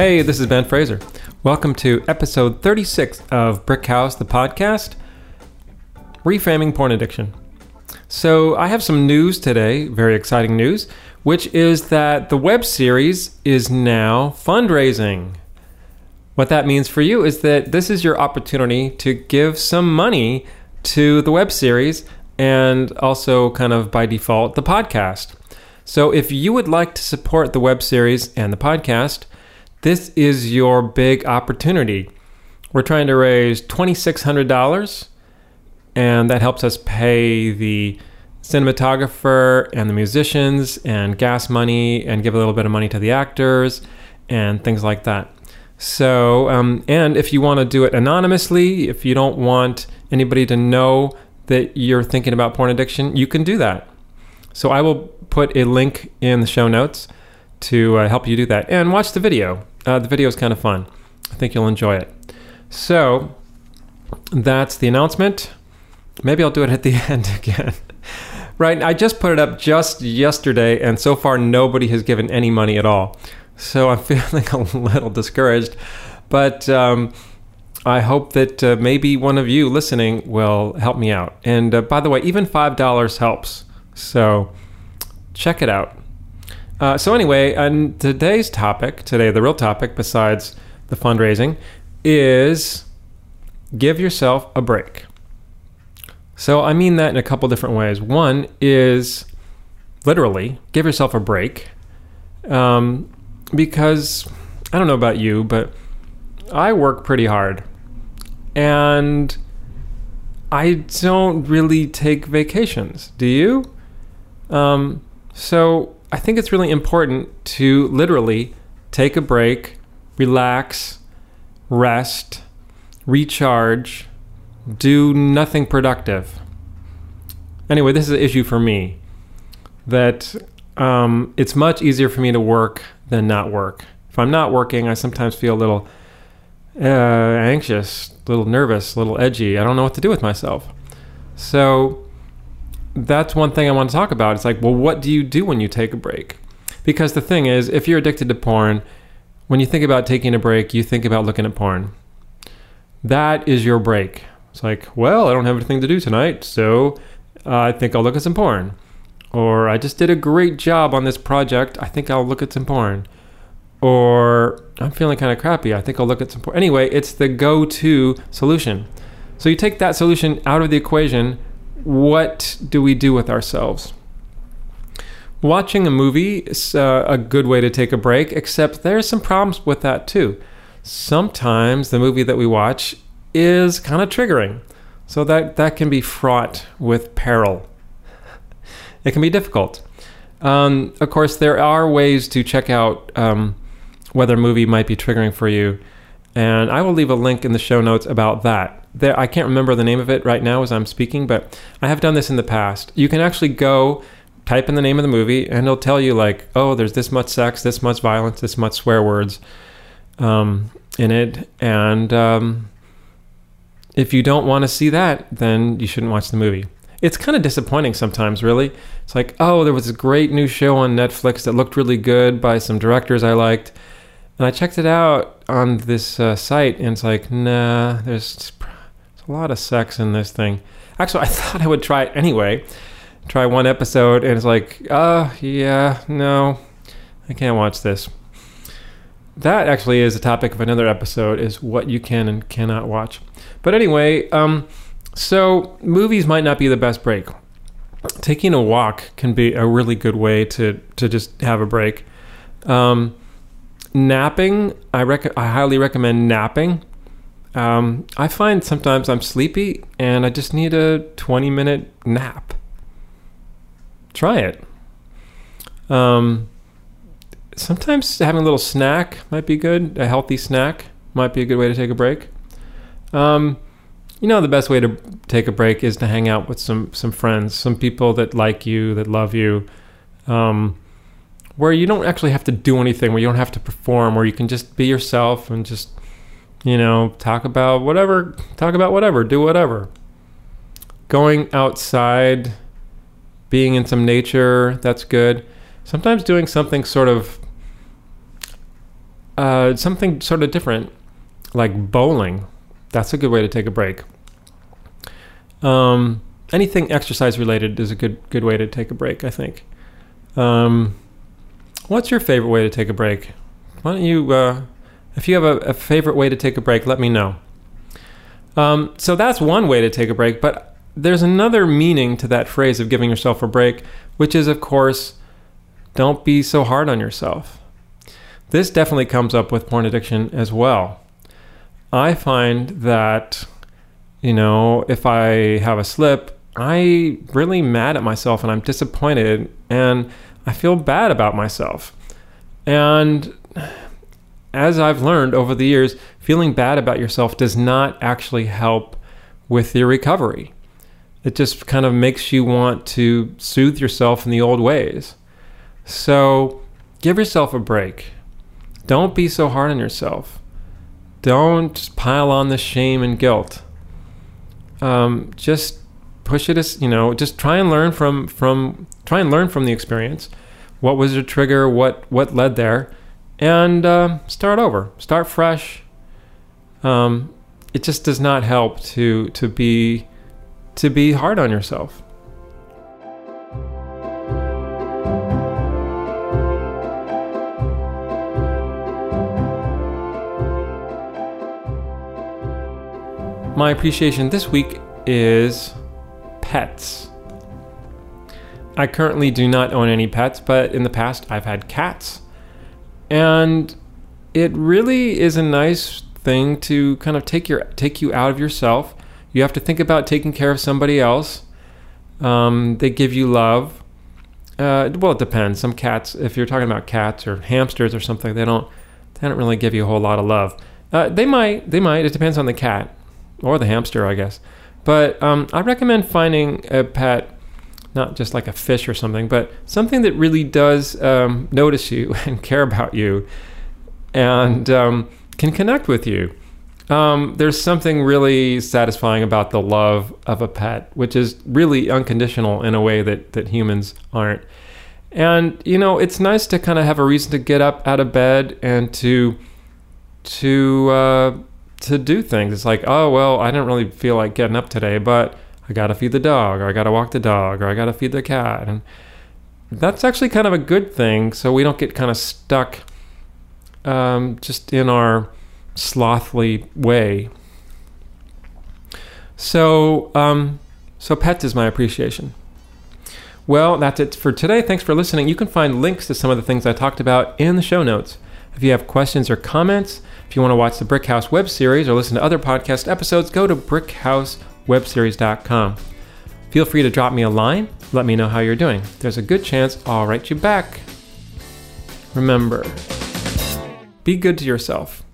Hey, this is Ben Fraser. Welcome to episode 36 of Brick House, the podcast, Reframing Porn Addiction. So, I have some news today, very exciting news, which is that the web series is now fundraising. What that means for you is that this is your opportunity to give some money to the web series and also, kind of by default, the podcast. So, if you would like to support the web series and the podcast, this is your big opportunity. We're trying to raise $2,600, and that helps us pay the cinematographer and the musicians and gas money and give a little bit of money to the actors and things like that. So, um, and if you want to do it anonymously, if you don't want anybody to know that you're thinking about porn addiction, you can do that. So I will put a link in the show notes to uh, help you do that. And watch the video. Uh, the video is kind of fun. I think you'll enjoy it. So that's the announcement. Maybe I'll do it at the end again. right, I just put it up just yesterday, and so far nobody has given any money at all. So I'm feeling a little discouraged. But um, I hope that uh, maybe one of you listening will help me out. And uh, by the way, even $5 helps. So check it out. Uh, so, anyway, on today's topic, today, the real topic, besides the fundraising, is give yourself a break. So, I mean that in a couple different ways. One is literally give yourself a break. Um, because I don't know about you, but I work pretty hard. And I don't really take vacations. Do you? Um, so I think it's really important to literally take a break, relax, rest, recharge, do nothing productive. Anyway, this is an issue for me that um, it's much easier for me to work than not work. If I'm not working, I sometimes feel a little uh, anxious, a little nervous, a little edgy. I don't know what to do with myself. So that's one thing I want to talk about. It's like, well, what do you do when you take a break? Because the thing is, if you're addicted to porn, when you think about taking a break, you think about looking at porn. That is your break. It's like, well, I don't have anything to do tonight, so uh, I think I'll look at some porn. Or I just did a great job on this project. I think I'll look at some porn. Or I'm feeling kind of crappy. I think I'll look at some porn. Anyway, it's the go to solution. So you take that solution out of the equation what do we do with ourselves? Watching a movie is uh, a good way to take a break, except there's some problems with that too. Sometimes the movie that we watch is kind of triggering, so that, that can be fraught with peril. it can be difficult. Um, of course, there are ways to check out um, whether a movie might be triggering for you, and I will leave a link in the show notes about that there I can't remember the name of it right now as I'm speaking, but I have done this in the past. You can actually go type in the name of the movie and it'll tell you like, oh, there's this much sex, this much violence, this much swear words um, in it, and um, if you don't want to see that, then you shouldn't watch the movie. It's kind of disappointing sometimes, really. It's like, oh, there was a great new show on Netflix that looked really good by some directors I liked. And I checked it out on this uh, site, and it's like, nah, there's a lot of sex in this thing. Actually, I thought I would try it anyway. Try one episode, and it's like, uh, yeah, no, I can't watch this. That actually is a topic of another episode: is what you can and cannot watch. But anyway, um, so movies might not be the best break. Taking a walk can be a really good way to to just have a break. Um, napping, I rec- I highly recommend napping um, I find sometimes I'm sleepy and I just need a 20 minute nap. Try it. Um, sometimes having a little snack might be good. A healthy snack might be a good way to take a break. Um, you know, the best way to take a break is to hang out with some some friends, some people that like you, that love you, um, where you don't actually have to do anything, where you don't have to perform, where you can just be yourself and just you know, talk about whatever, talk about whatever, do whatever. Going outside, being in some nature, that's good. Sometimes doing something sort of uh, something sort of different, like bowling. That's a good way to take a break. Um, anything exercise related is a good good way to take a break. I think. Um, what's your favorite way to take a break? Why don't you, uh, if you have a, a, favorite way to take a break, let me know. Um, so that's one way to take a break, but there's another meaning to that phrase of giving yourself a break, which is, of course, don't be so hard on yourself. This definitely comes up with porn addiction as well. I find that, you know, if I have a slip, I really mad at myself and I'm disappointed and I feel bad about myself. And as I've learned over the years, feeling bad about yourself does not actually help with your recovery. It just kind of makes you want to soothe yourself in the old ways. So give yourself a break. Don't be so hard on yourself. Don't pile on the shame and guilt. Um, just push it as you know. Just try and learn from from try and learn from the experience. What was the trigger? What what led there? And uh, start over. Start fresh. Um, it just does not help to to be to be hard on yourself. My appreciation this week is pets. I currently do not own any pets, but in the past I've had cats. And it really is a nice thing to kind of take your take you out of yourself. You have to think about taking care of somebody else. Um, they give you love. Uh, well, it depends. Some cats, if you're talking about cats or hamsters or something, they don't they don't really give you a whole lot of love. Uh, they might, they might. It depends on the cat or the hamster, I guess. But um, I recommend finding a pet, not just like a fish or something, but something that really does um, notice you and care about you and um, can connect with you. Um, there's something really satisfying about the love of a pet, which is really unconditional in a way that, that humans aren't. And you know, it's nice to kind of have a reason to get up out of bed and to to uh, to do things. It's like, oh well, I didn't really feel like getting up today, but I gotta feed the dog, or I gotta walk the dog, or I gotta feed the cat, and that's actually kind of a good thing. So we don't get kind of stuck um, just in our slothly way. So, um, so pets is my appreciation. Well, that's it for today. Thanks for listening. You can find links to some of the things I talked about in the show notes. If you have questions or comments, if you want to watch the Brickhouse web series or listen to other podcast episodes, go to brickhousewebseries.com. Feel free to drop me a line. Let me know how you're doing. There's a good chance I'll write you back. Remember, be good to yourself.